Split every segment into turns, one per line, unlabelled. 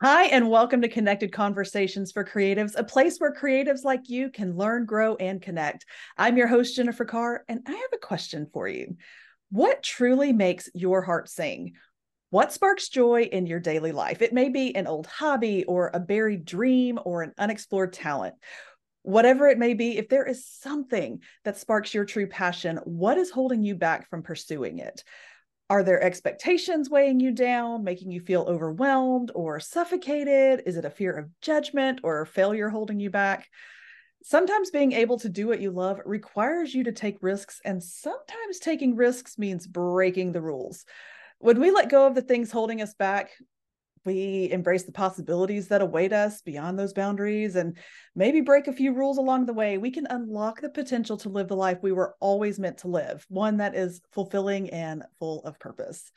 Hi, and welcome to Connected Conversations for Creatives, a place where creatives like you can learn, grow, and connect. I'm your host, Jennifer Carr, and I have a question for you. What truly makes your heart sing? What sparks joy in your daily life? It may be an old hobby or a buried dream or an unexplored talent. Whatever it may be, if there is something that sparks your true passion, what is holding you back from pursuing it? Are there expectations weighing you down, making you feel overwhelmed or suffocated? Is it a fear of judgment or failure holding you back? Sometimes being able to do what you love requires you to take risks, and sometimes taking risks means breaking the rules. When we let go of the things holding us back, we embrace the possibilities that await us beyond those boundaries and maybe break a few rules along the way, we can unlock the potential to live the life we were always meant to live, one that is fulfilling and full of purpose.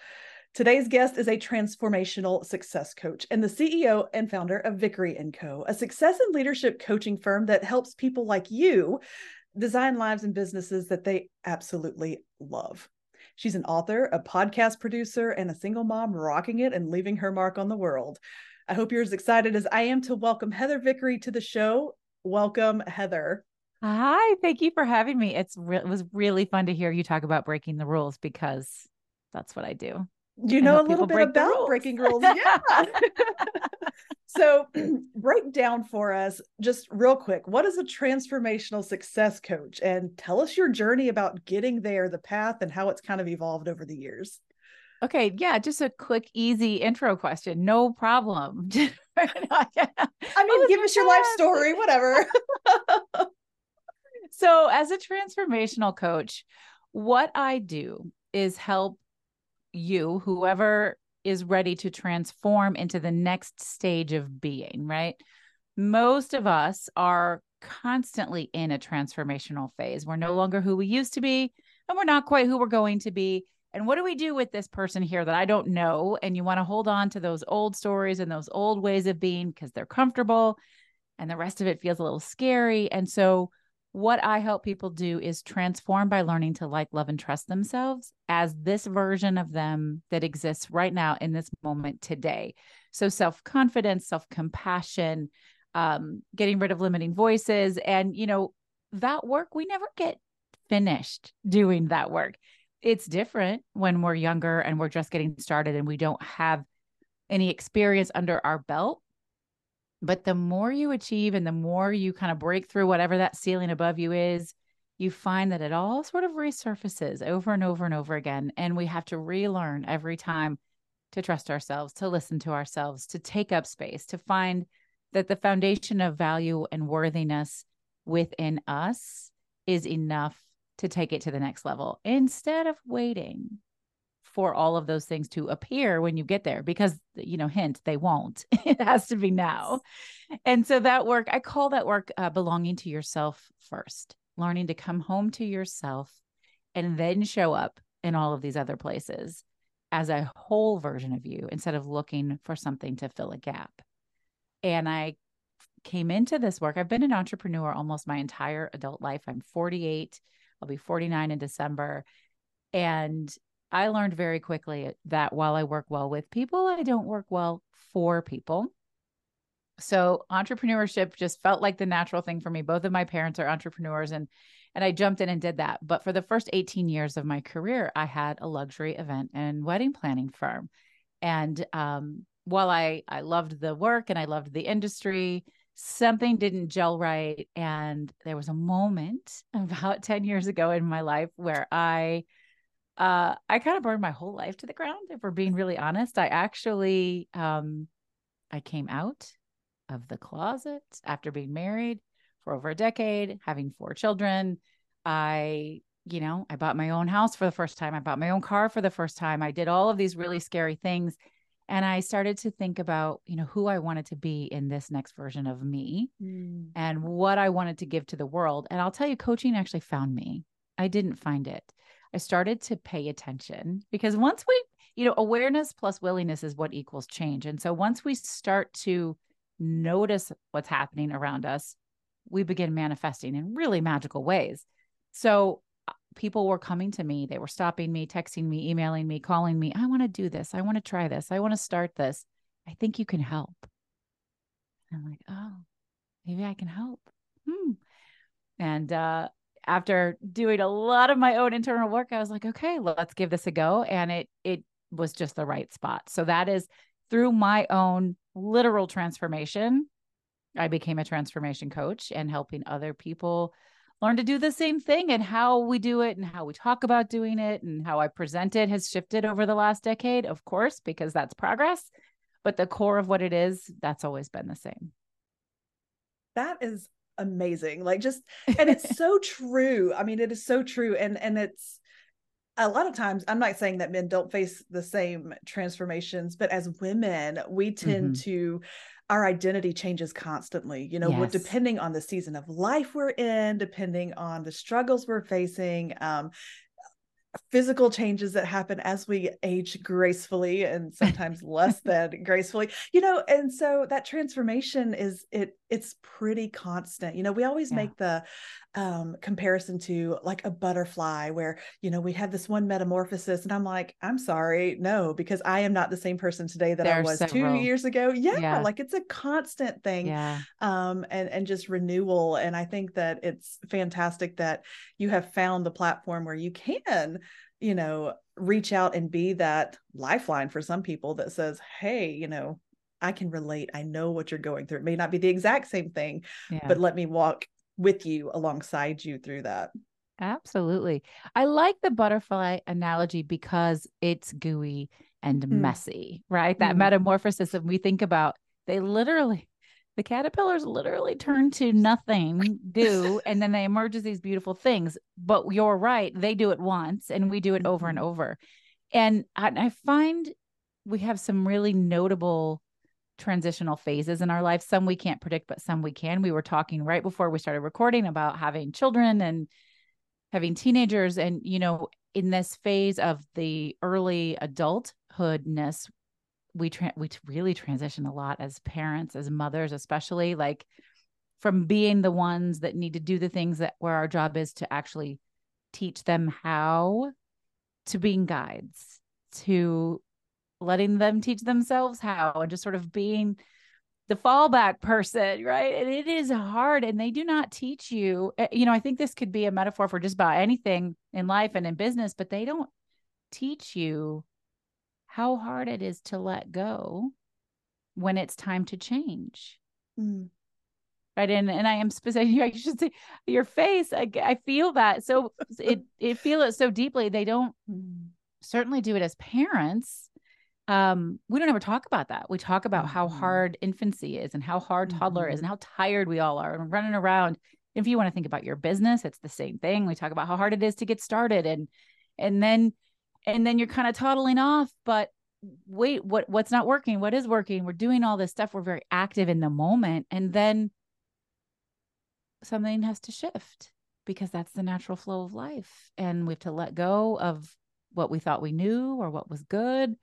Today's guest is a transformational success coach and the CEO and founder of Vickery & Co, a success and leadership coaching firm that helps people like you design lives and businesses that they absolutely love. She's an author, a podcast producer, and a single mom rocking it and leaving her mark on the world. I hope you're as excited as I am to welcome Heather Vickery to the show. Welcome, Heather.
Hi, thank you for having me. It's re- it was really fun to hear you talk about breaking the rules because that's what I do.
You know a little bit about breaking rules. Yeah. so, break down for us just real quick what is a transformational success coach? And tell us your journey about getting there, the path, and how it's kind of evolved over the years.
Okay, yeah, just a quick, easy intro question. No problem.
I mean, oh, give us your life story, whatever.
so, as a transformational coach, what I do is help you, whoever is ready to transform into the next stage of being, right? Most of us are constantly in a transformational phase. We're no longer who we used to be, and we're not quite who we're going to be. And what do we do with this person here that I don't know? And you want to hold on to those old stories and those old ways of being because they're comfortable, and the rest of it feels a little scary. And so, what I help people do is transform by learning to like, love, and trust themselves as this version of them that exists right now in this moment today. So, self confidence, self compassion, um, getting rid of limiting voices. And, you know, that work, we never get finished doing that work. It's different when we're younger and we're just getting started and we don't have any experience under our belt but the more you achieve and the more you kind of break through whatever that ceiling above you is, you find that it all sort of resurfaces over and over and over again. And we have to relearn every time to trust ourselves, to listen to ourselves, to take up space, to find that the foundation of value and worthiness within us is enough to take it to the next level instead of waiting for all of those things to appear when you get there because you know hint they won't. It has to be now. And so that work i call that work uh, belonging to yourself first learning to come home to yourself and then show up in all of these other places as a whole version of you instead of looking for something to fill a gap. And i came into this work i've been an entrepreneur almost my entire adult life. I'm 48 i'll be 49 in december. And I learned very quickly that while I work well with people, I don't work well for people. So entrepreneurship just felt like the natural thing for me. Both of my parents are entrepreneurs and and I jumped in and did that. But for the first 18 years of my career, I had a luxury event and wedding planning firm. And um, while I I loved the work and I loved the industry, something didn't gel right. And there was a moment about 10 years ago in my life where I uh, I kind of burned my whole life to the ground. If we're being really honest, I actually, um, I came out of the closet after being married for over a decade, having four children. I, you know, I bought my own house for the first time. I bought my own car for the first time. I did all of these really scary things. And I started to think about, you know, who I wanted to be in this next version of me mm. and what I wanted to give to the world. And I'll tell you, coaching actually found me. I didn't find it. I started to pay attention because once we, you know, awareness plus willingness is what equals change. And so once we start to notice what's happening around us, we begin manifesting in really magical ways. So uh, people were coming to me, they were stopping me, texting me, emailing me, calling me, I want to do this. I want to try this. I want to start this. I think you can help. I'm like, oh, maybe I can help. Hmm. And uh, after doing a lot of my own internal work, I was like, okay, let's give this a go. And it it was just the right spot. So that is through my own literal transformation. I became a transformation coach and helping other people learn to do the same thing and how we do it and how we talk about doing it and how I present it has shifted over the last decade, of course, because that's progress. But the core of what it is, that's always been the same.
That is amazing. Like just and it's so true. I mean, it is so true. And and it's a lot of times i'm not saying that men don't face the same transformations but as women we tend mm-hmm. to our identity changes constantly you know yes. depending on the season of life we're in depending on the struggles we're facing um, physical changes that happen as we age gracefully and sometimes less than gracefully you know and so that transformation is it it's pretty constant you know we always yeah. make the um, comparison to like a butterfly where you know we have this one metamorphosis and i'm like i'm sorry no because i am not the same person today that there i was several. two years ago yeah, yeah, like it's a constant thing yeah. um and and just renewal and i think that it's fantastic that you have found the platform where you can you know reach out and be that lifeline for some people that says hey you know I can relate. I know what you're going through. It may not be the exact same thing, yeah. but let me walk with you alongside you through that.
Absolutely. I like the butterfly analogy because it's gooey and mm. messy, right? That mm. metamorphosis that we think about, they literally, the caterpillars literally turn to nothing, do, and then they emerge as these beautiful things. But you're right, they do it once and we do it over and mm-hmm. over. And I, I find we have some really notable transitional phases in our life. Some we can't predict, but some we can. We were talking right before we started recording about having children and having teenagers. And, you know, in this phase of the early adulthoodness, we tra- we really transition a lot as parents, as mothers, especially like from being the ones that need to do the things that where our job is to actually teach them how to being guides to letting them teach themselves how and just sort of being the fallback person, right? And it is hard and they do not teach you. Eh, you know, I think this could be a metaphor for just about anything in life and in business, but they don't teach you how hard it is to let go when it's time to change. Mm. Right. And and I am specific, I should say your face. I, I feel that. So it it feel it so deeply. They don't mm. certainly do it as parents um, we don't ever talk about that. We talk about mm-hmm. how hard infancy is and how hard mm-hmm. toddler is and how tired we all are and running around. If you want to think about your business, it's the same thing. We talk about how hard it is to get started and and then and then you're kind of toddling off, but wait, what what's not working? What is working? We're doing all this stuff. We're very active in the moment and then something has to shift because that's the natural flow of life and we have to let go of what we thought we knew or what was good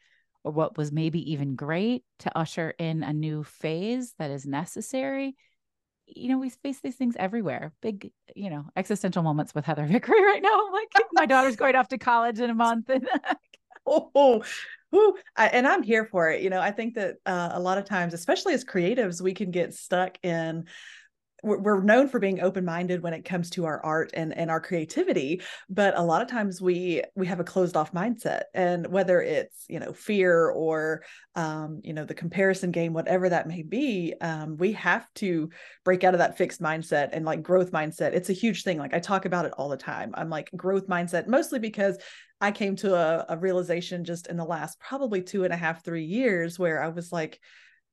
or what was maybe even great to usher in a new phase that is necessary you know, we face these things everywhere. Big, you know, existential moments with Heather Vickery right now. Like my daughter's going off to college in a month. And
oh, oh, I, and I'm here for it. You know, I think that uh, a lot of times, especially as creatives, we can get stuck in we're known for being open-minded when it comes to our art and, and our creativity but a lot of times we we have a closed off mindset and whether it's you know fear or um, you know the comparison game whatever that may be um, we have to break out of that fixed mindset and like growth mindset. It's a huge thing like i talk about it all the time. I'm like growth mindset mostly because i came to a, a realization just in the last probably two and a half three years where i was like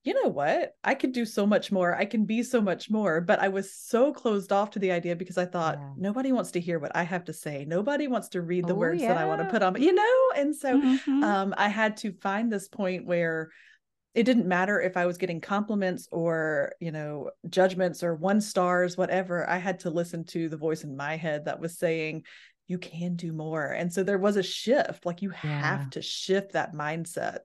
you know what? I could do so much more. I can be so much more. But I was so closed off to the idea because I thought yeah. nobody wants to hear what I have to say. Nobody wants to read the oh, words yeah. that I want to put on, you know? And so mm-hmm. um, I had to find this point where it didn't matter if I was getting compliments or, you know, judgments or one stars, whatever. I had to listen to the voice in my head that was saying, you can do more. And so there was a shift. Like you yeah. have to shift that mindset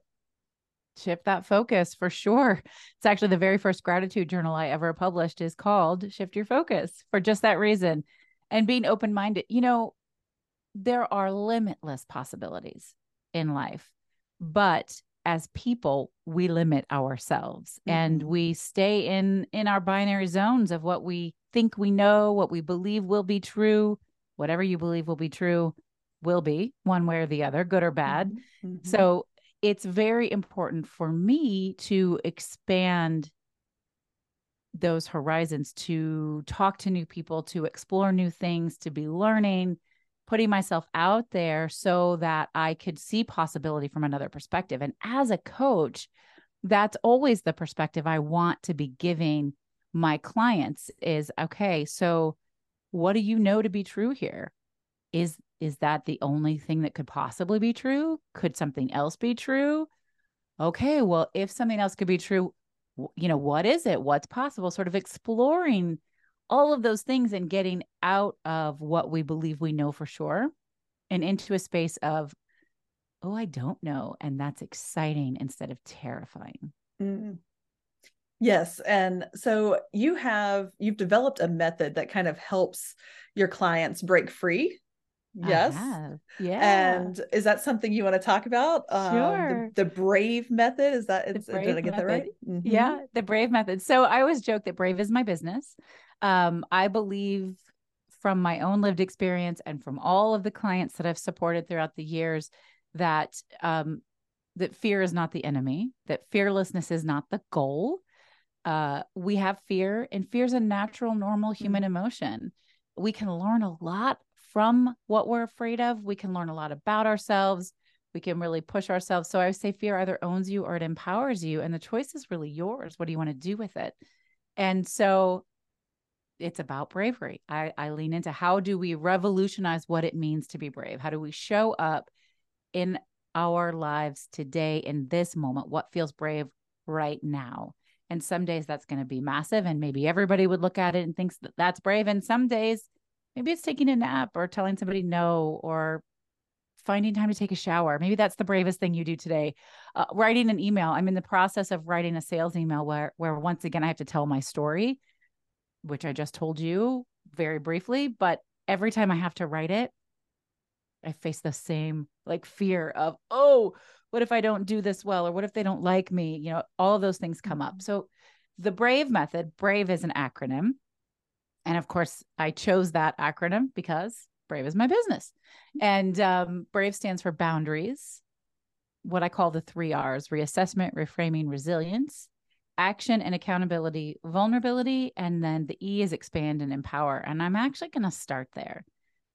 shift that focus for sure. It's actually the very first gratitude journal I ever published is called Shift Your Focus for just that reason. And being open minded, you know, there are limitless possibilities in life, but as people we limit ourselves mm-hmm. and we stay in in our binary zones of what we think we know what we believe will be true whatever you believe will be true will be one way or the other good or bad mm-hmm. mm-hmm. so it's very important for me to expand those horizons to talk to new people to explore new things to be learning putting myself out there so that I could see possibility from another perspective. And as a coach, that's always the perspective I want to be giving my clients is okay, so what do you know to be true here? Is is that the only thing that could possibly be true? Could something else be true? Okay, well, if something else could be true, you know, what is it? What's possible? Sort of exploring all of those things and getting out of what we believe we know for sure and into a space of oh i don't know and that's exciting instead of terrifying mm.
yes and so you have you've developed a method that kind of helps your clients break free yes yeah and is that something you want to talk about
sure.
Um, the, the, brave method is that did i get method. that right
mm-hmm. yeah the brave method so i always joke that brave is my business um, I believe from my own lived experience and from all of the clients that I've supported throughout the years that um, that fear is not the enemy, that fearlessness is not the goal. Uh, we have fear, and fear is a natural, normal human mm-hmm. emotion. We can learn a lot from what we're afraid of. We can learn a lot about ourselves. We can really push ourselves. So I would say fear either owns you or it empowers you, and the choice is really yours. What do you want to do with it? And so it's about bravery. I, I lean into how do we revolutionize what it means to be brave? How do we show up in our lives today in this moment? What feels brave right now? And some days that's going to be massive, and maybe everybody would look at it and thinks that that's brave. And some days, maybe it's taking a nap or telling somebody no or finding time to take a shower. Maybe that's the bravest thing you do today. Uh, writing an email. I'm in the process of writing a sales email where where once again I have to tell my story which I just told you very briefly, but every time I have to write it, I face the same like fear of, oh, what if I don't do this well? Or what if they don't like me? You know, all of those things come up. Mm-hmm. So the BRAVE method, BRAVE is an acronym. And of course, I chose that acronym because BRAVE is my business. And um, BRAVE stands for boundaries, what I call the three R's reassessment, reframing, resilience action and accountability, vulnerability, and then the E is expand and empower. And I'm actually going to start there.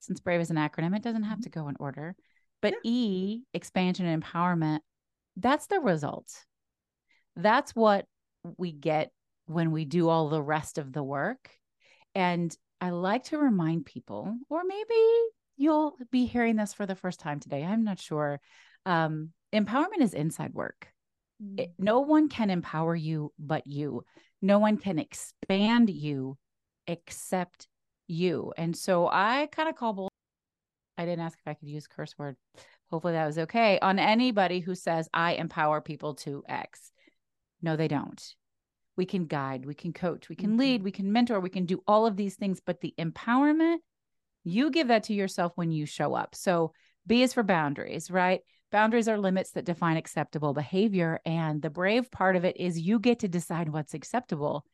Since BRAVE is an acronym, it doesn't have to go in order. But yeah. E, expansion and empowerment, that's the result. That's what we get when we do all the rest of the work. And I like to remind people, or maybe you'll be hearing this for the first time today. I'm not sure. Um, empowerment is inside work. It, mm. no one can empower you but you. No one can expand you except you. And so I kind of call bull. I didn't ask if I could use curse word. Hopefully that was okay. On anybody who says I empower people to X. No, they don't. We can guide, we can coach, we can mm-hmm. lead, we can mentor, we can do all of these things, but the empowerment, you give that to yourself when you show up. So B is for boundaries, right? Boundaries are limits that define acceptable behavior. And the brave part of it is you get to decide what's acceptable.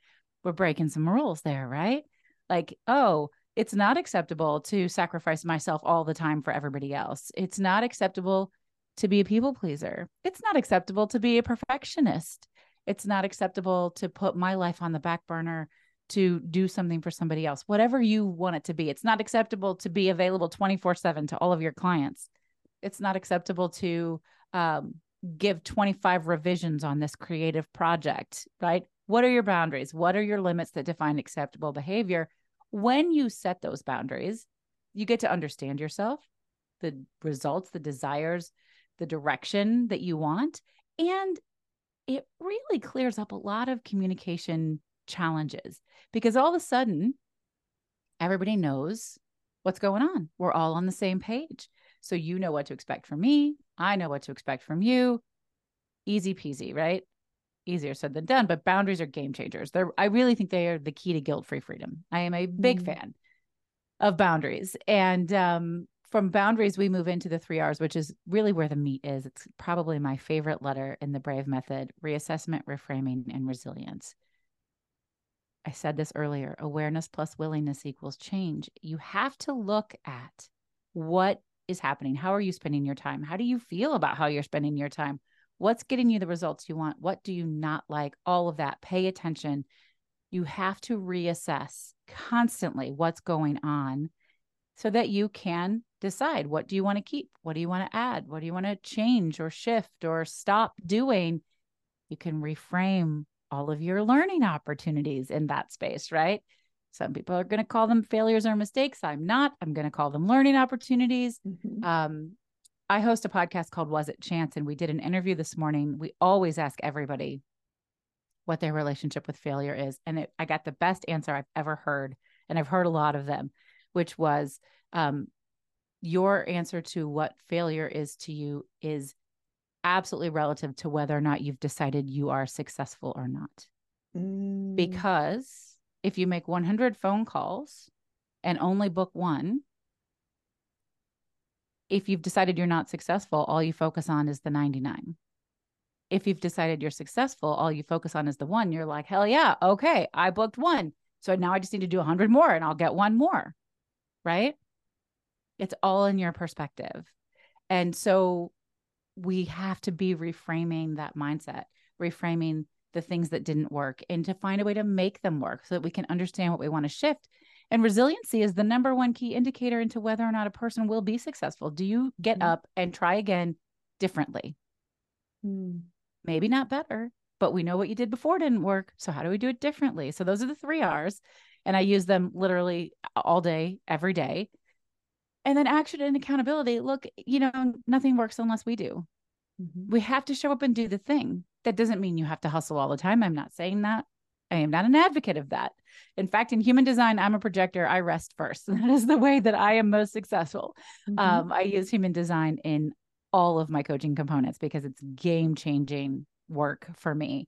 We're breaking some rules there, right? Like, oh, it's not acceptable to sacrifice myself all the time for everybody else. It's not acceptable to be a people pleaser. It's not acceptable to be a perfectionist. It's not acceptable to put my life on the back burner to do something for somebody else, whatever you want it to be. It's not acceptable to be available 24 7 to all of your clients it's not acceptable to um, give 25 revisions on this creative project, right? What are your boundaries? What are your limits that define acceptable behavior? When you set those boundaries, you get to understand yourself, the results, the desires, the direction that you want. And it really clears up a lot of communication challenges because all of a sudden, everybody knows what's going on. We're all on the same page. So you know what to expect from me. I know what to expect from you. Easy peasy, right? Easier said than done, but boundaries are game changers. They're, I really think they are the key to guilt free freedom. I am a big mm. fan of boundaries. And um, from boundaries, we move into the three R's, which is really where the meat is. It's probably my favorite letter in the Brave method reassessment, reframing, and resilience. I said this earlier awareness plus willingness equals change. You have to look at what is happening. How are you spending your time? How do you feel about how you're spending your time? What's getting you the results you want? What do you not like? All of that. Pay attention. You have to reassess constantly what's going on so that you can decide what do you want to keep? What do you want to add? What do you want to change or shift or stop doing? You can reframe all of your learning opportunities in that space, right? Some people are going to call them failures or mistakes. I'm not. I'm going to call them learning opportunities. Mm-hmm. Um, I host a podcast called Was It Chance? And we did an interview this morning. We always ask everybody what their relationship with failure is. And it, I got the best answer I've ever heard. And I've heard a lot of them, which was um, your answer to what failure is to you is absolutely relative to whether or not you've decided you are successful or not. Mm. Because if you make 100 phone calls and only book one, if you've decided you're not successful, all you focus on is the 99. If you've decided you're successful, all you focus on is the one, you're like, hell yeah, okay, I booked one. So now I just need to do 100 more and I'll get one more. Right. It's all in your perspective. And so we have to be reframing that mindset, reframing the things that didn't work and to find a way to make them work so that we can understand what we want to shift. And resiliency is the number one key indicator into whether or not a person will be successful. Do you get mm-hmm. up and try again differently? Mm. Maybe not better, but we know what you did before didn't work. So how do we do it differently? So those are the three R's. And I use them literally all day, every day and then action and accountability look you know nothing works unless we do. Mm-hmm. we have to show up and do the thing. That doesn't mean you have to hustle all the time. I'm not saying that. I am not an advocate of that. In fact in human design i'm a projector. I rest first. That is the way that i am most successful. Mm-hmm. um, i use human design in all of my coaching components because it's game changing work for me.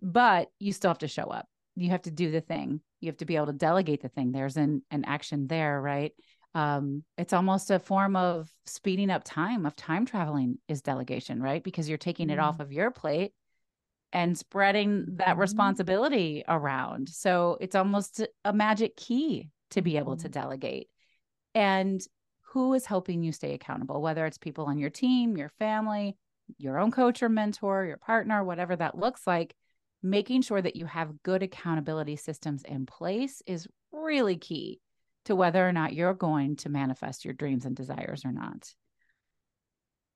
But you still have to show up. You have to do the thing. You have to be able to delegate the thing. There's an, an action there right um, it's almost a form of speeding up time of time traveling is delegation right because you're taking mm-hmm. it off mm. of your plate and spreading that mm-hmm. responsibility around so it's almost a magic key to be able mm-hmm. to delegate and who is helping you stay accountable whether it's people on your team your family your own coach or mentor your partner whatever that looks like making sure that you have good accountability systems in place is really key to whether or not you're going to manifest your dreams and desires or not.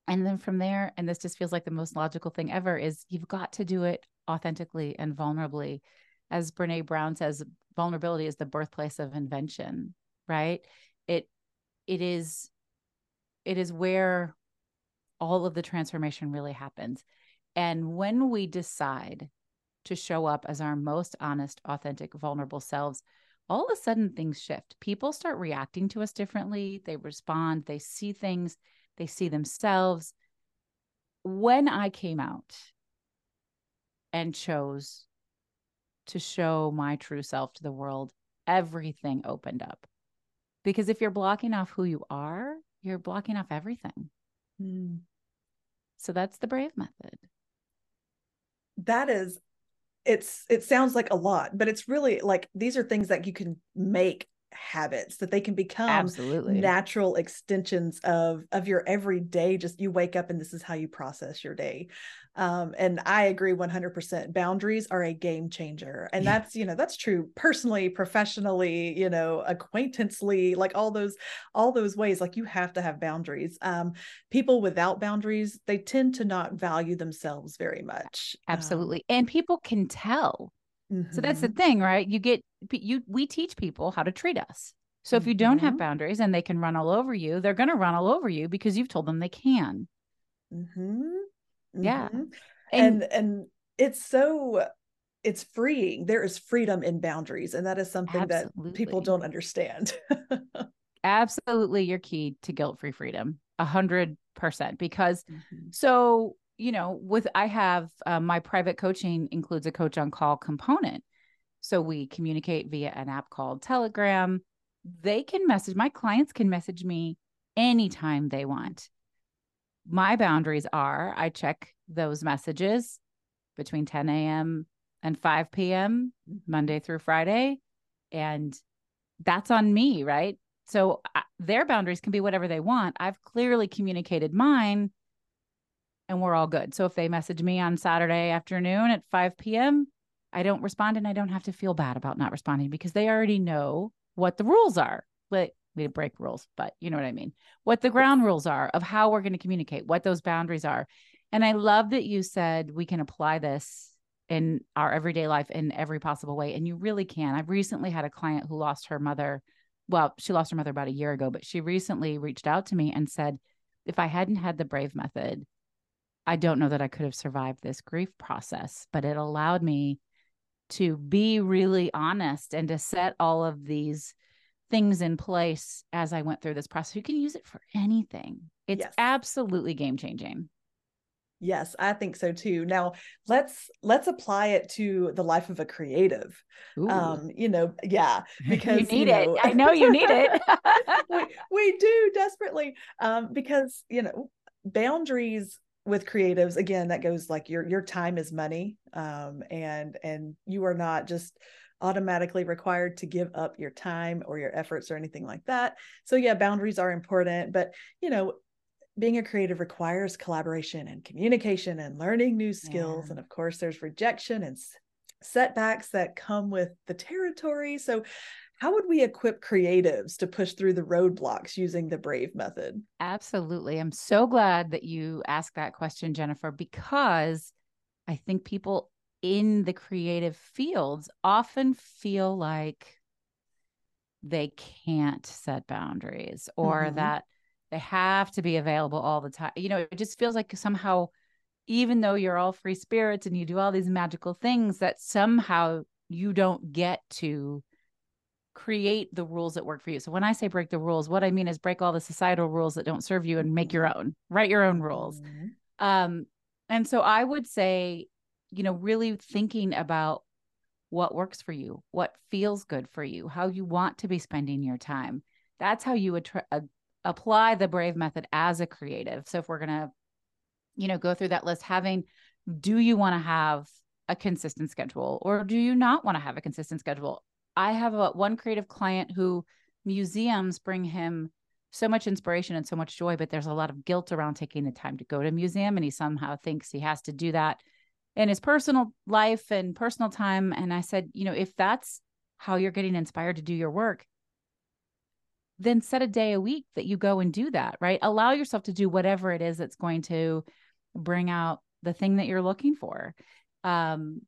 And then from there, and this just feels like the most logical thing ever, is you've got to do it authentically and vulnerably. As Brene Brown says, vulnerability is the birthplace of invention, right? It it is it is where all of the transformation really happens. And when we decide to show up as our most honest, authentic, vulnerable selves, all of a sudden things shift. People start reacting to us differently. They respond, they see things, they see themselves. When I came out and chose to show my true self to the world, everything opened up. Because if you're blocking off who you are, you're blocking off everything. Mm. So that's the brave method.
That is it's it sounds like a lot but it's really like these are things that you can make habits that they can become
absolutely
natural extensions of of your everyday just you wake up and this is how you process your day um, and i agree 100% boundaries are a game changer and yeah. that's you know that's true personally professionally you know acquaintancely like all those all those ways like you have to have boundaries um, people without boundaries they tend to not value themselves very much
absolutely um, and people can tell. So that's the mm-hmm. thing, right? You get you we teach people how to treat us. So if you don't have mm-hmm. boundaries and they can run all over you, they're going to run all over you because you've told them they can. Mm-hmm. Yeah.
Mm-hmm. And, and and it's so it's freeing. There is freedom in boundaries and that is something absolutely. that people don't understand.
absolutely your key to guilt-free freedom. A hundred percent because mm-hmm. so you know, with I have uh, my private coaching includes a coach on call component. So we communicate via an app called Telegram. They can message, my clients can message me anytime they want. My boundaries are I check those messages between 10 a.m. and 5 p.m. Monday through Friday. And that's on me, right? So their boundaries can be whatever they want. I've clearly communicated mine and we're all good. So if they message me on Saturday afternoon at 5 p.m., I don't respond and I don't have to feel bad about not responding because they already know what the rules are. But we break rules, but you know what I mean. What the ground rules are of how we're going to communicate, what those boundaries are. And I love that you said we can apply this in our everyday life in every possible way. And you really can. I've recently had a client who lost her mother. Well, she lost her mother about a year ago, but she recently reached out to me and said, if I hadn't had the brave method, I don't know that I could have survived this grief process, but it allowed me to be really honest and to set all of these things in place as I went through this process. You can use it for anything. It's yes. absolutely game changing.
Yes, I think so too. Now, let's let's apply it to the life of a creative. Ooh. Um, you know, yeah,
because you need you know, it. I know you need it.
we, we do desperately. Um, because you know, boundaries with creatives again that goes like your your time is money um and and you are not just automatically required to give up your time or your efforts or anything like that so yeah boundaries are important but you know being a creative requires collaboration and communication and learning new skills yeah. and of course there's rejection and setbacks that come with the territory so how would we equip creatives to push through the roadblocks using the brave method
absolutely i'm so glad that you asked that question jennifer because i think people in the creative fields often feel like they can't set boundaries or mm-hmm. that they have to be available all the time you know it just feels like somehow even though you're all free spirits and you do all these magical things that somehow you don't get to create the rules that work for you. So when I say break the rules, what I mean is break all the societal rules that don't serve you and make your own, write your own rules. Mm-hmm. Um, and so I would say, you know, really thinking about what works for you, what feels good for you, how you want to be spending your time. That's how you would tr- uh, apply the brave method as a creative. So if we're going to, you know, go through that list, having, do you want to have a consistent schedule or do you not want to have a consistent schedule? I have a one creative client who museums bring him so much inspiration and so much joy, but there's a lot of guilt around taking the time to go to a museum. And he somehow thinks he has to do that in his personal life and personal time. And I said, you know, if that's how you're getting inspired to do your work, then set a day a week that you go and do that, right? Allow yourself to do whatever it is that's going to bring out the thing that you're looking for. Um,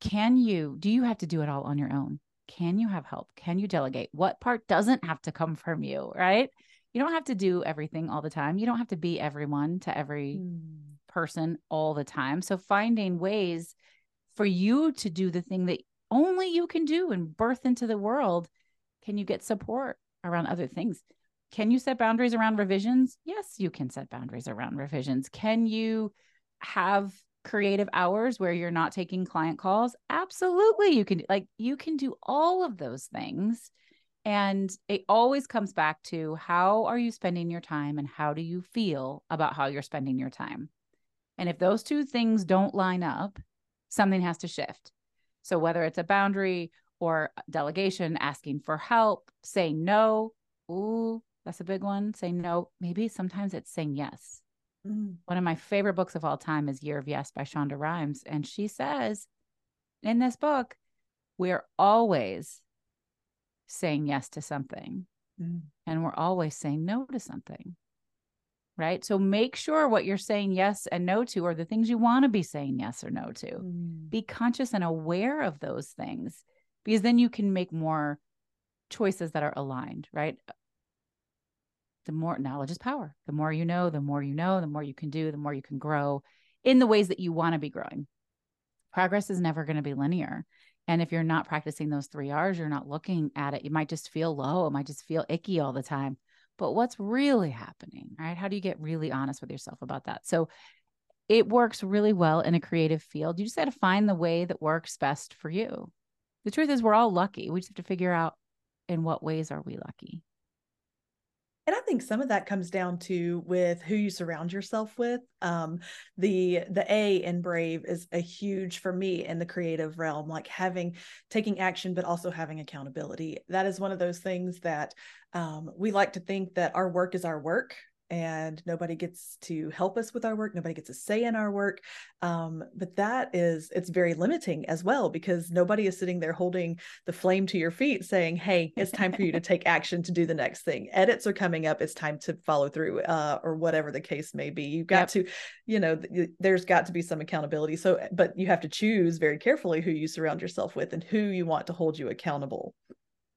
can you, do you have to do it all on your own? Can you have help? Can you delegate? What part doesn't have to come from you, right? You don't have to do everything all the time. You don't have to be everyone to every mm. person all the time. So finding ways for you to do the thing that only you can do and birth into the world. Can you get support around other things? Can you set boundaries around revisions? Yes, you can set boundaries around revisions. Can you have creative hours where you're not taking client calls absolutely you can like you can do all of those things. And it always comes back to how are you spending your time and how do you feel about how you're spending your time? And if those two things don't line up something has to shift. So whether it's a boundary or delegation asking for help saying no ooh that's a big one saying no maybe sometimes it's saying yes Mm. One of my favorite books of all time is Year of Yes by Shonda Rhimes. And she says in this book, we're always saying yes to something mm. and we're always saying no to something. Right. So make sure what you're saying yes and no to are the things you want to be saying yes or no to. Mm. Be conscious and aware of those things because then you can make more choices that are aligned, right? The more knowledge is power. The more you know, the more you know, the more you can do, the more you can grow in the ways that you want to be growing. Progress is never going to be linear. And if you're not practicing those three R's, you're not looking at it, you might just feel low. It might just feel icky all the time. But what's really happening, right? How do you get really honest with yourself about that? So it works really well in a creative field. You just got to find the way that works best for you. The truth is, we're all lucky. We just have to figure out in what ways are we lucky.
And i think some of that comes down to with who you surround yourself with um, the the a in brave is a huge for me in the creative realm like having taking action but also having accountability. That is one of those things that um, we like to think that our work is our work and nobody gets to help us with our work nobody gets a say in our work um, but that is it's very limiting as well because nobody is sitting there holding the flame to your feet saying hey it's time for you to take action to do the next thing. Edits are coming up it's time to follow through uh, or whatever the case may be. You've got yep. to you know th- there's got to be some accountability so but you have to choose very carefully who you surround yourself with and who you want to hold you accountable.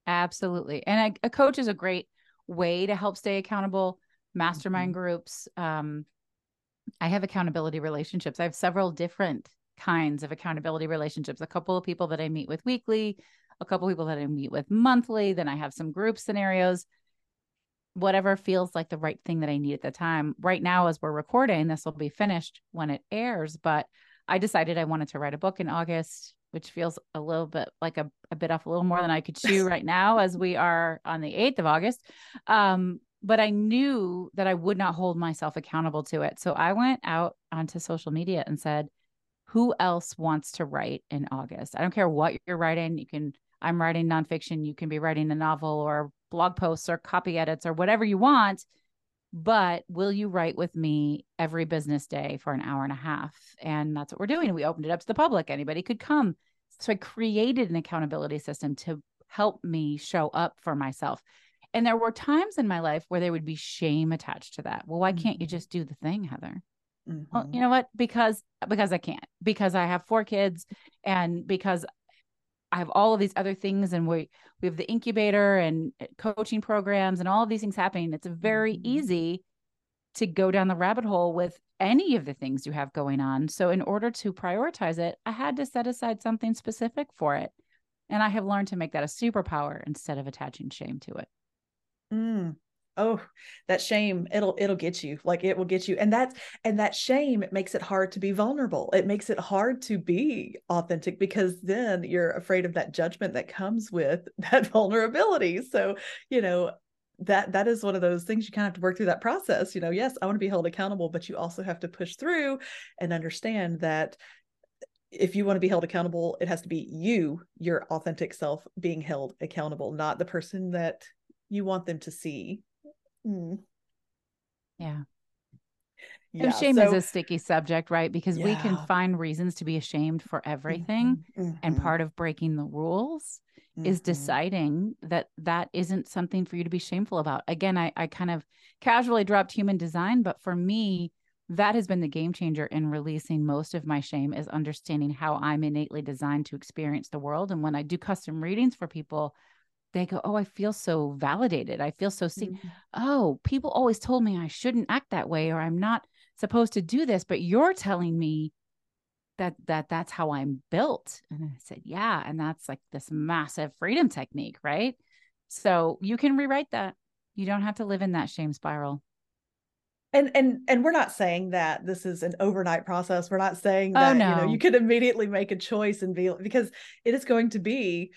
Absolutely and a, a coach is a great way to help stay accountable mastermind
mm-hmm.
groups. Um, I have accountability relationships. I have several different kinds of accountability relationships. A couple of people that I meet with weekly, a couple of people that I meet with monthly. Then I have some group scenarios. Whatever feels like the right thing that I need at the time. Right now, as we're recording, this will be finished when it airs. But I decided I wanted to write a book in August, which feels a little bit like a, a bit off a little more than I could chew right now as we are on the 8th of August. Um, but I knew that I would not hold myself accountable to it. So I went out onto social media and said, who else wants to write in August? I don't care what you're writing. You can, I'm writing nonfiction. You can be writing a novel or blog posts or copy edits or whatever you want. But will you write with me every business day for an hour and a half? And that's what we're doing. We opened it up to the public. Anybody could come. So I created an accountability system to help me show up for myself. And there were times in my life where there would be shame attached to that. Well, why can't you mm-hmm. just do the thing, Heather? Mm-hmm. Well, you know what? Because because I can't. Because I have four kids and because I have all of these other things and we we have the incubator and uh, coaching programs and all of these things happening. It's very mm-hmm. easy to go down the rabbit hole with any of the things you have going on. So in order to prioritize it, I had to set aside something specific for it. And I have learned to make that a superpower instead of attaching shame to it.
Mm. Oh, that shame, it'll it'll get you. Like it will get you. And that's and that shame it makes it hard to be vulnerable. It makes it hard to be authentic because then you're afraid of that judgment that comes with that vulnerability. So, you know, that that is one of those things you kind of have to work through that process you know yes i want to be held accountable but you also have to push through and understand that if you want to be held accountable it has to be you your authentic self being held accountable not the person that you want them to see. Mm.
Yeah. Yeah, and shame so, is a sticky subject, right? Because yeah. we can find reasons to be ashamed for everything. Mm-hmm. And mm-hmm. part of breaking the rules mm-hmm. is deciding that that isn't something for you to be shameful about. Again, I, I kind of casually dropped human design, but for me, that has been the game changer in releasing most of my shame is understanding how I'm innately designed to experience the world. And when I do custom readings for people, they go, Oh, I feel so validated. I feel so seen. Mm-hmm. Oh, people always told me I shouldn't act that way or I'm not supposed to do this, but you're telling me that that that's how I'm built. And I said, Yeah. And that's like this massive freedom technique, right? So you can rewrite that. You don't have to live in that shame spiral
and and and we're not saying that this is an overnight process we're not saying oh, that oh, no. you know you can immediately make a choice and be because it is going to be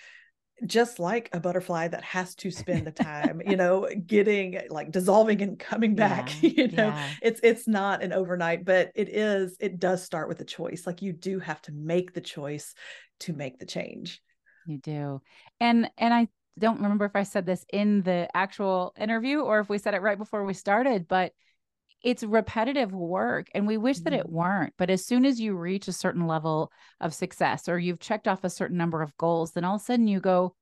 just like a butterfly that has to spend the time you know getting like dissolving and coming back yeah, you know yeah. it's it's not an overnight but it is it does start with a choice like you do have to make the choice to make the change
you do and and i don't remember if i said this in the actual interview or if we said it right before we started but it's repetitive work and we wish that it mm-hmm. weren't but as soon as you reach a certain level of success or you've checked off a certain number of goals then all of a sudden you go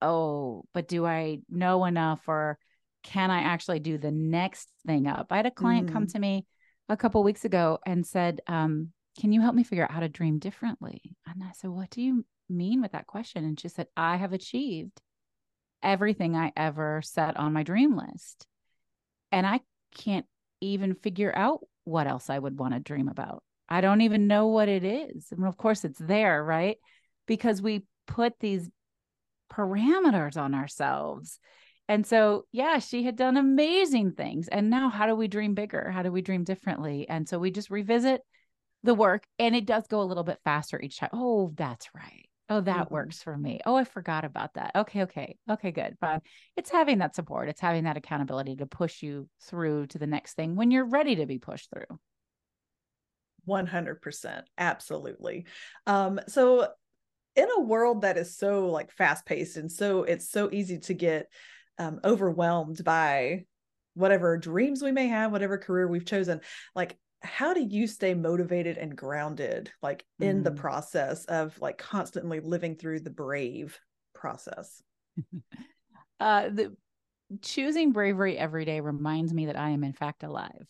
oh but do i know enough or can i actually do the next thing up i had a client mm. come to me a couple weeks ago and said um, can you help me figure out how to dream differently and i said what do you mean with that question and she said i have achieved everything i ever set on my dream list and i can't even figure out what else I would want to dream about. I don't even know what it is. And of course, it's there, right? Because we put these parameters on ourselves. And so, yeah, she had done amazing things. And now, how do we dream bigger? How do we dream differently? And so, we just revisit the work, and it does go a little bit faster each time. Oh, that's right. Oh, that mm-hmm. works for me. Oh, I forgot about that. Okay, okay, okay, good. But it's having that support, it's having that accountability to push you through to the next thing when you're ready to be pushed through.
100%. Absolutely. Um, so, in a world that is so like fast paced and so it's so easy to get um, overwhelmed by whatever dreams we may have, whatever career we've chosen, like how do you stay motivated and grounded like in mm. the process of like constantly living through the brave process
uh the choosing bravery every day reminds me that i am in fact alive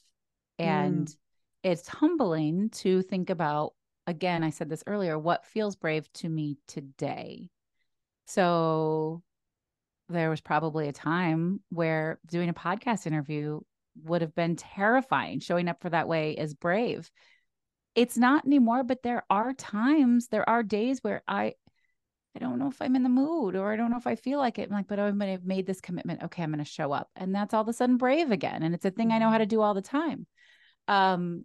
and mm. it's humbling to think about again i said this earlier what feels brave to me today so there was probably a time where doing a podcast interview would have been terrifying. Showing up for that way is brave. It's not anymore, but there are times, there are days where I I don't know if I'm in the mood or I don't know if I feel like it. I'm like, but I'm gonna have made this commitment. Okay, I'm gonna show up. And that's all of a sudden brave again. And it's a thing I know how to do all the time. Um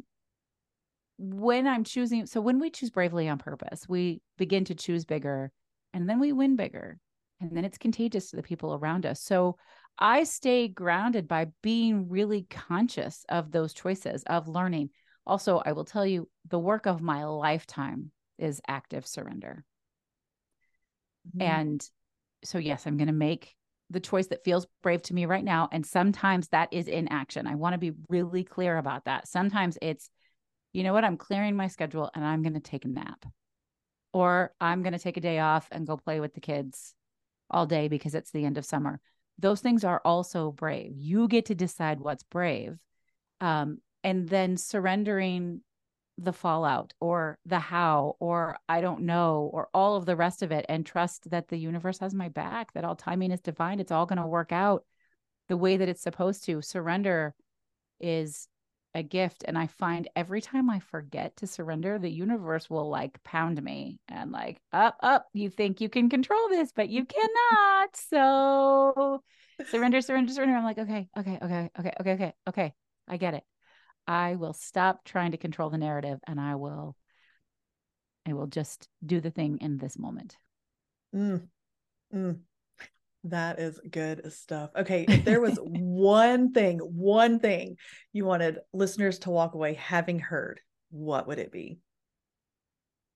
when I'm choosing, so when we choose bravely on purpose, we begin to choose bigger and then we win bigger. And then it's contagious to the people around us. So I stay grounded by being really conscious of those choices, of learning. Also, I will tell you the work of my lifetime is active surrender. Mm-hmm. And so, yes, I'm going to make the choice that feels brave to me right now. And sometimes that is in action. I want to be really clear about that. Sometimes it's, you know what, I'm clearing my schedule and I'm going to take a nap, or I'm going to take a day off and go play with the kids all day because it's the end of summer those things are also brave. You get to decide what's brave. Um, and then surrendering the fallout or the how or I don't know or all of the rest of it and trust that the universe has my back, that all timing is divine. It's all going to work out the way that it's supposed to. Surrender is a gift. And I find every time I forget to surrender, the universe will like pound me and like, up, up, you think you can control this, but you cannot. So surrender, surrender, surrender. I'm like, okay, okay, okay, okay, okay, okay, okay. I get it. I will stop trying to control the narrative and I will, I will just do the thing in this moment.
Mm. Mm. That is good stuff. Okay, if there was one thing, one thing you wanted listeners to walk away having heard, what would it be?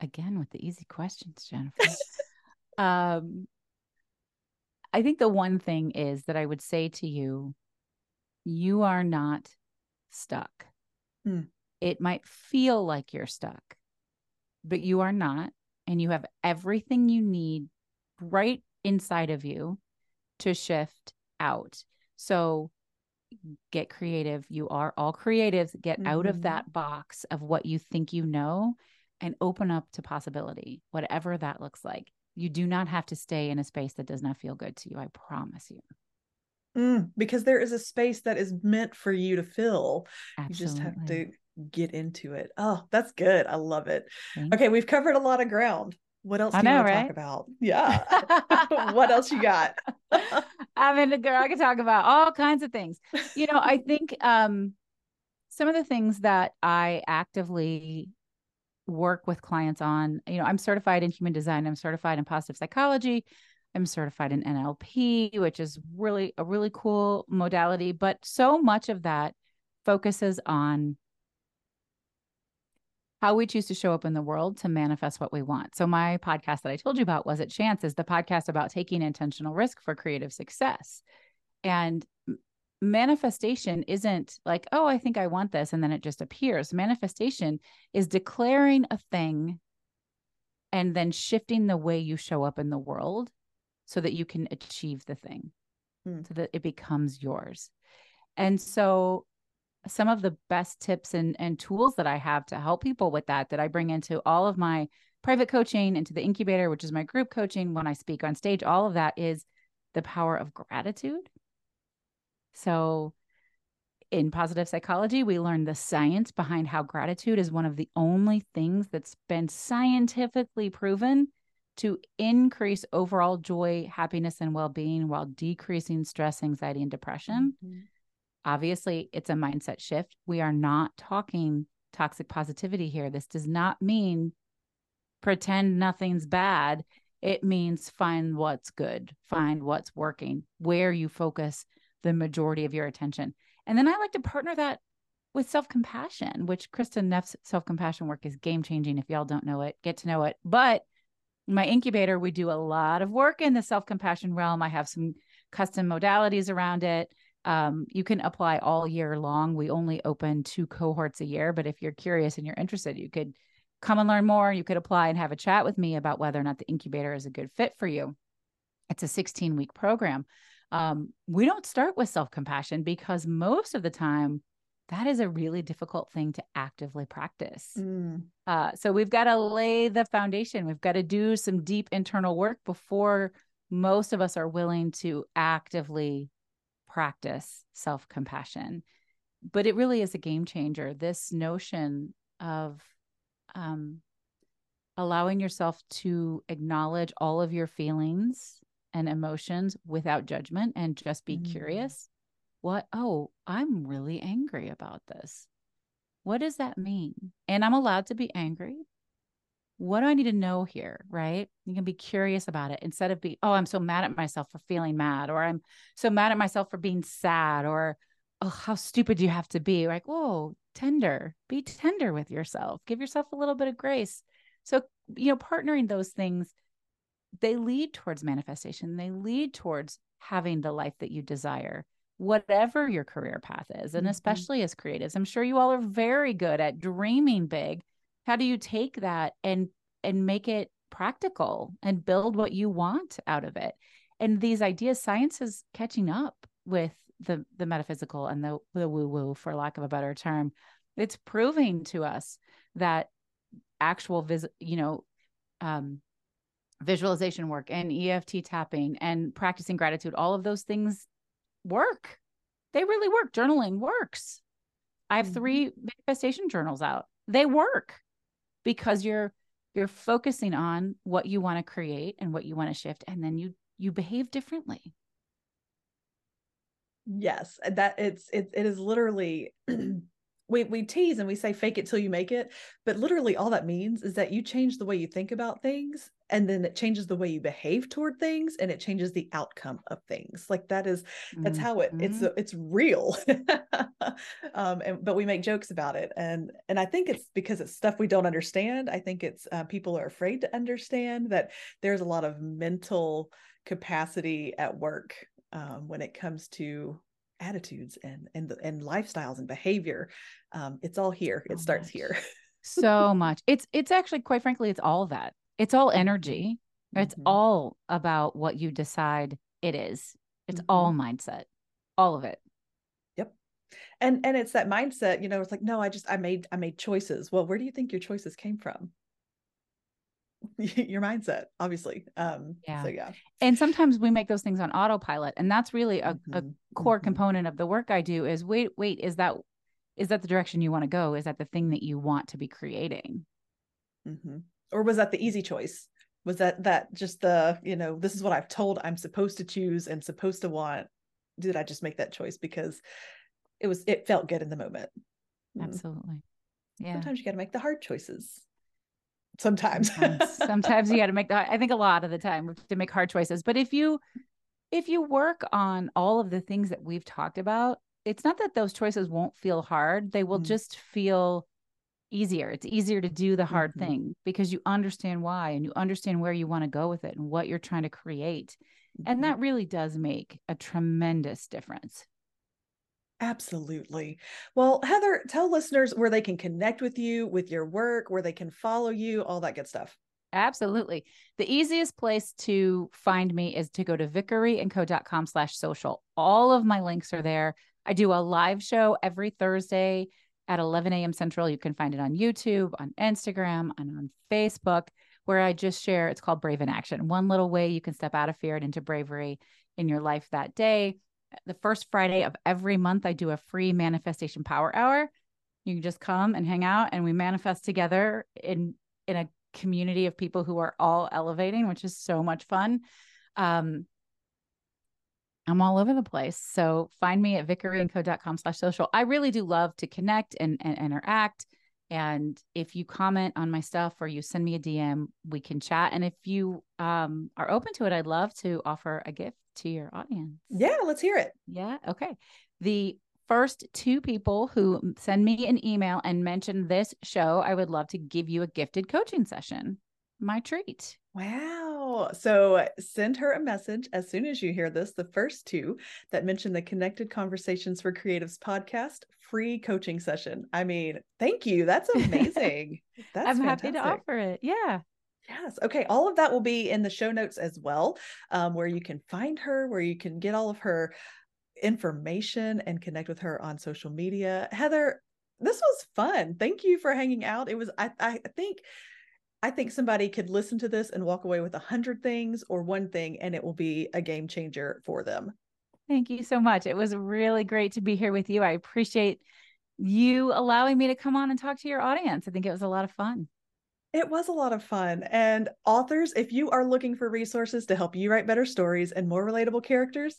Again, with the easy questions, Jennifer. um, I think the one thing is that I would say to you, you are not stuck. Hmm. It might feel like you're stuck, but you are not. And you have everything you need right inside of you to shift out. So get creative. You are all creatives. Get mm-hmm. out of mm-hmm. that box of what you think you know and open up to possibility, whatever that looks like. You do not have to stay in a space that does not feel good to you. I promise you.
Mm, because there is a space that is meant for you to fill. Absolutely. You just have to get into it. Oh, that's good. I love it. Thanks. Okay, we've covered a lot of ground. What else do know, you want to talk about? Yeah. what else you got?
I mean, girl, I could talk about all kinds of things. You know, I think um, some of the things that I actively work with clients on, you know, I'm certified in human design, I'm certified in positive psychology, I'm certified in NLP, which is really a really cool modality, but so much of that focuses on how we choose to show up in the world to manifest what we want. So, my podcast that I told you about was it Chance is the podcast about taking intentional risk for creative success. And manifestation isn't like, oh, I think I want this, and then it just appears. Manifestation is declaring a thing and then shifting the way you show up in the world so that you can achieve the thing, hmm. so that it becomes yours. And so some of the best tips and, and tools that I have to help people with that, that I bring into all of my private coaching, into the incubator, which is my group coaching, when I speak on stage, all of that is the power of gratitude. So, in positive psychology, we learn the science behind how gratitude is one of the only things that's been scientifically proven to increase overall joy, happiness, and well being while decreasing stress, anxiety, and depression. Mm-hmm. Obviously, it's a mindset shift. We are not talking toxic positivity here. This does not mean pretend nothing's bad. It means find what's good, find what's working, where you focus the majority of your attention. And then I like to partner that with self compassion, which Kristin Neff's self compassion work is game changing. If y'all don't know it, get to know it. But my incubator, we do a lot of work in the self compassion realm. I have some custom modalities around it. Um, you can apply all year long. We only open two cohorts a year, but if you're curious and you're interested, you could come and learn more. You could apply and have a chat with me about whether or not the incubator is a good fit for you. It's a 16 week program. Um, we don't start with self compassion because most of the time, that is a really difficult thing to actively practice. Mm. Uh, so we've got to lay the foundation. We've got to do some deep internal work before most of us are willing to actively practice self compassion. But it really is a game changer. This notion of um, allowing yourself to acknowledge all of your feelings and emotions without judgment and just be mm. curious. What? Oh, I'm really angry about this. What does that mean? And I'm allowed to be angry what do I need to know here? Right. You can be curious about it instead of be, oh, I'm so mad at myself for feeling mad, or I'm so mad at myself for being sad, or oh, how stupid do you have to be? Like, whoa, tender, be tender with yourself, give yourself a little bit of grace. So, you know, partnering those things, they lead towards manifestation, they lead towards having the life that you desire whatever your career path is and mm-hmm. especially as creatives i'm sure you all are very good at dreaming big how do you take that and and make it practical and build what you want out of it? And these ideas science is catching up with the the metaphysical and the the woo woo for lack of a better term. It's proving to us that actual vis you know um visualization work and EFT tapping and practicing gratitude all of those things work. They really work. Journaling works. I have mm-hmm. three manifestation journals out. They work because you're you're focusing on what you want to create and what you want to shift and then you you behave differently.
Yes that it's it, it is literally we we tease and we say fake it till you make it but literally all that means is that you change the way you think about things and then it changes the way you behave toward things and it changes the outcome of things like that is that's mm-hmm. how it it's mm-hmm. it's real um and but we make jokes about it and and i think it's because it's stuff we don't understand i think it's uh, people are afraid to understand that there's a lot of mental capacity at work um, when it comes to attitudes and and and lifestyles and behavior um, it's all here it starts much. here
so much it's it's actually quite frankly it's all that it's all energy. It's mm-hmm. all about what you decide it is. It's mm-hmm. all mindset. All of it.
Yep. And and it's that mindset, you know, it's like, no, I just I made I made choices. Well, where do you think your choices came from? your mindset obviously. Um yeah so yeah.
and sometimes we make those things on autopilot and that's really a, mm-hmm. a core mm-hmm. component of the work i do is wait wait is that is that the direction you want to go? Is that the thing that you want to be creating?
Mm-hmm. Or was that the easy choice? Was that that just the you know this is what i've told i'm supposed to choose and supposed to want. Did i just make that choice? Because it was it felt good in the moment.
Mm. absolutely. Yeah.
Sometimes you got to make the hard choices sometimes
sometimes, sometimes you got to make the i think a lot of the time to make hard choices but if you if you work on all of the things that we've talked about it's not that those choices won't feel hard they will mm. just feel easier. It's easier to do the hard mm-hmm. thing because you understand why and you understand where you want to go with it and what you're trying to create. Mm-hmm. And that really does make a tremendous difference.
Absolutely. Well, Heather, tell listeners where they can connect with you, with your work, where they can follow you, all that good stuff.
Absolutely. The easiest place to find me is to go to vickeryandco.com slash social. All of my links are there. I do a live show every Thursday at 11 a.m. Central. You can find it on YouTube, on Instagram, and on Facebook, where I just share it's called Brave in Action. One little way you can step out of fear and into bravery in your life that day. The first Friday of every month, I do a free manifestation power hour. You can just come and hang out, and we manifest together in in a community of people who are all elevating, which is so much fun. Um, I'm all over the place. So find me at vickeryandco.com slash social. I really do love to connect and, and interact. And if you comment on my stuff or you send me a DM, we can chat. And if you um, are open to it, I'd love to offer a gift to your audience.
Yeah, let's hear it.
Yeah. Okay. The first two people who send me an email and mention this show, I would love to give you a gifted coaching session. My treat.
Wow. So send her a message as soon as you hear this. The first two that mention the Connected Conversations for Creatives podcast free coaching session. I mean, thank you. That's amazing. That's
I'm
fantastic.
happy to offer it. Yeah.
Yes. Okay. All of that will be in the show notes as well, um, where you can find her, where you can get all of her information and connect with her on social media. Heather, this was fun. Thank you for hanging out. It was, I, I think, I think somebody could listen to this and walk away with a hundred things or one thing, and it will be a game changer for them.
Thank you so much. It was really great to be here with you. I appreciate you allowing me to come on and talk to your audience. I think it was a lot of fun.
It was a lot of fun. And authors, if you are looking for resources to help you write better stories and more relatable characters,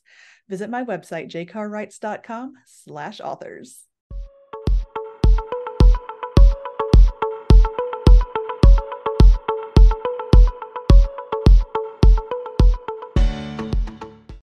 visit my website, jcarrwrites.com slash authors.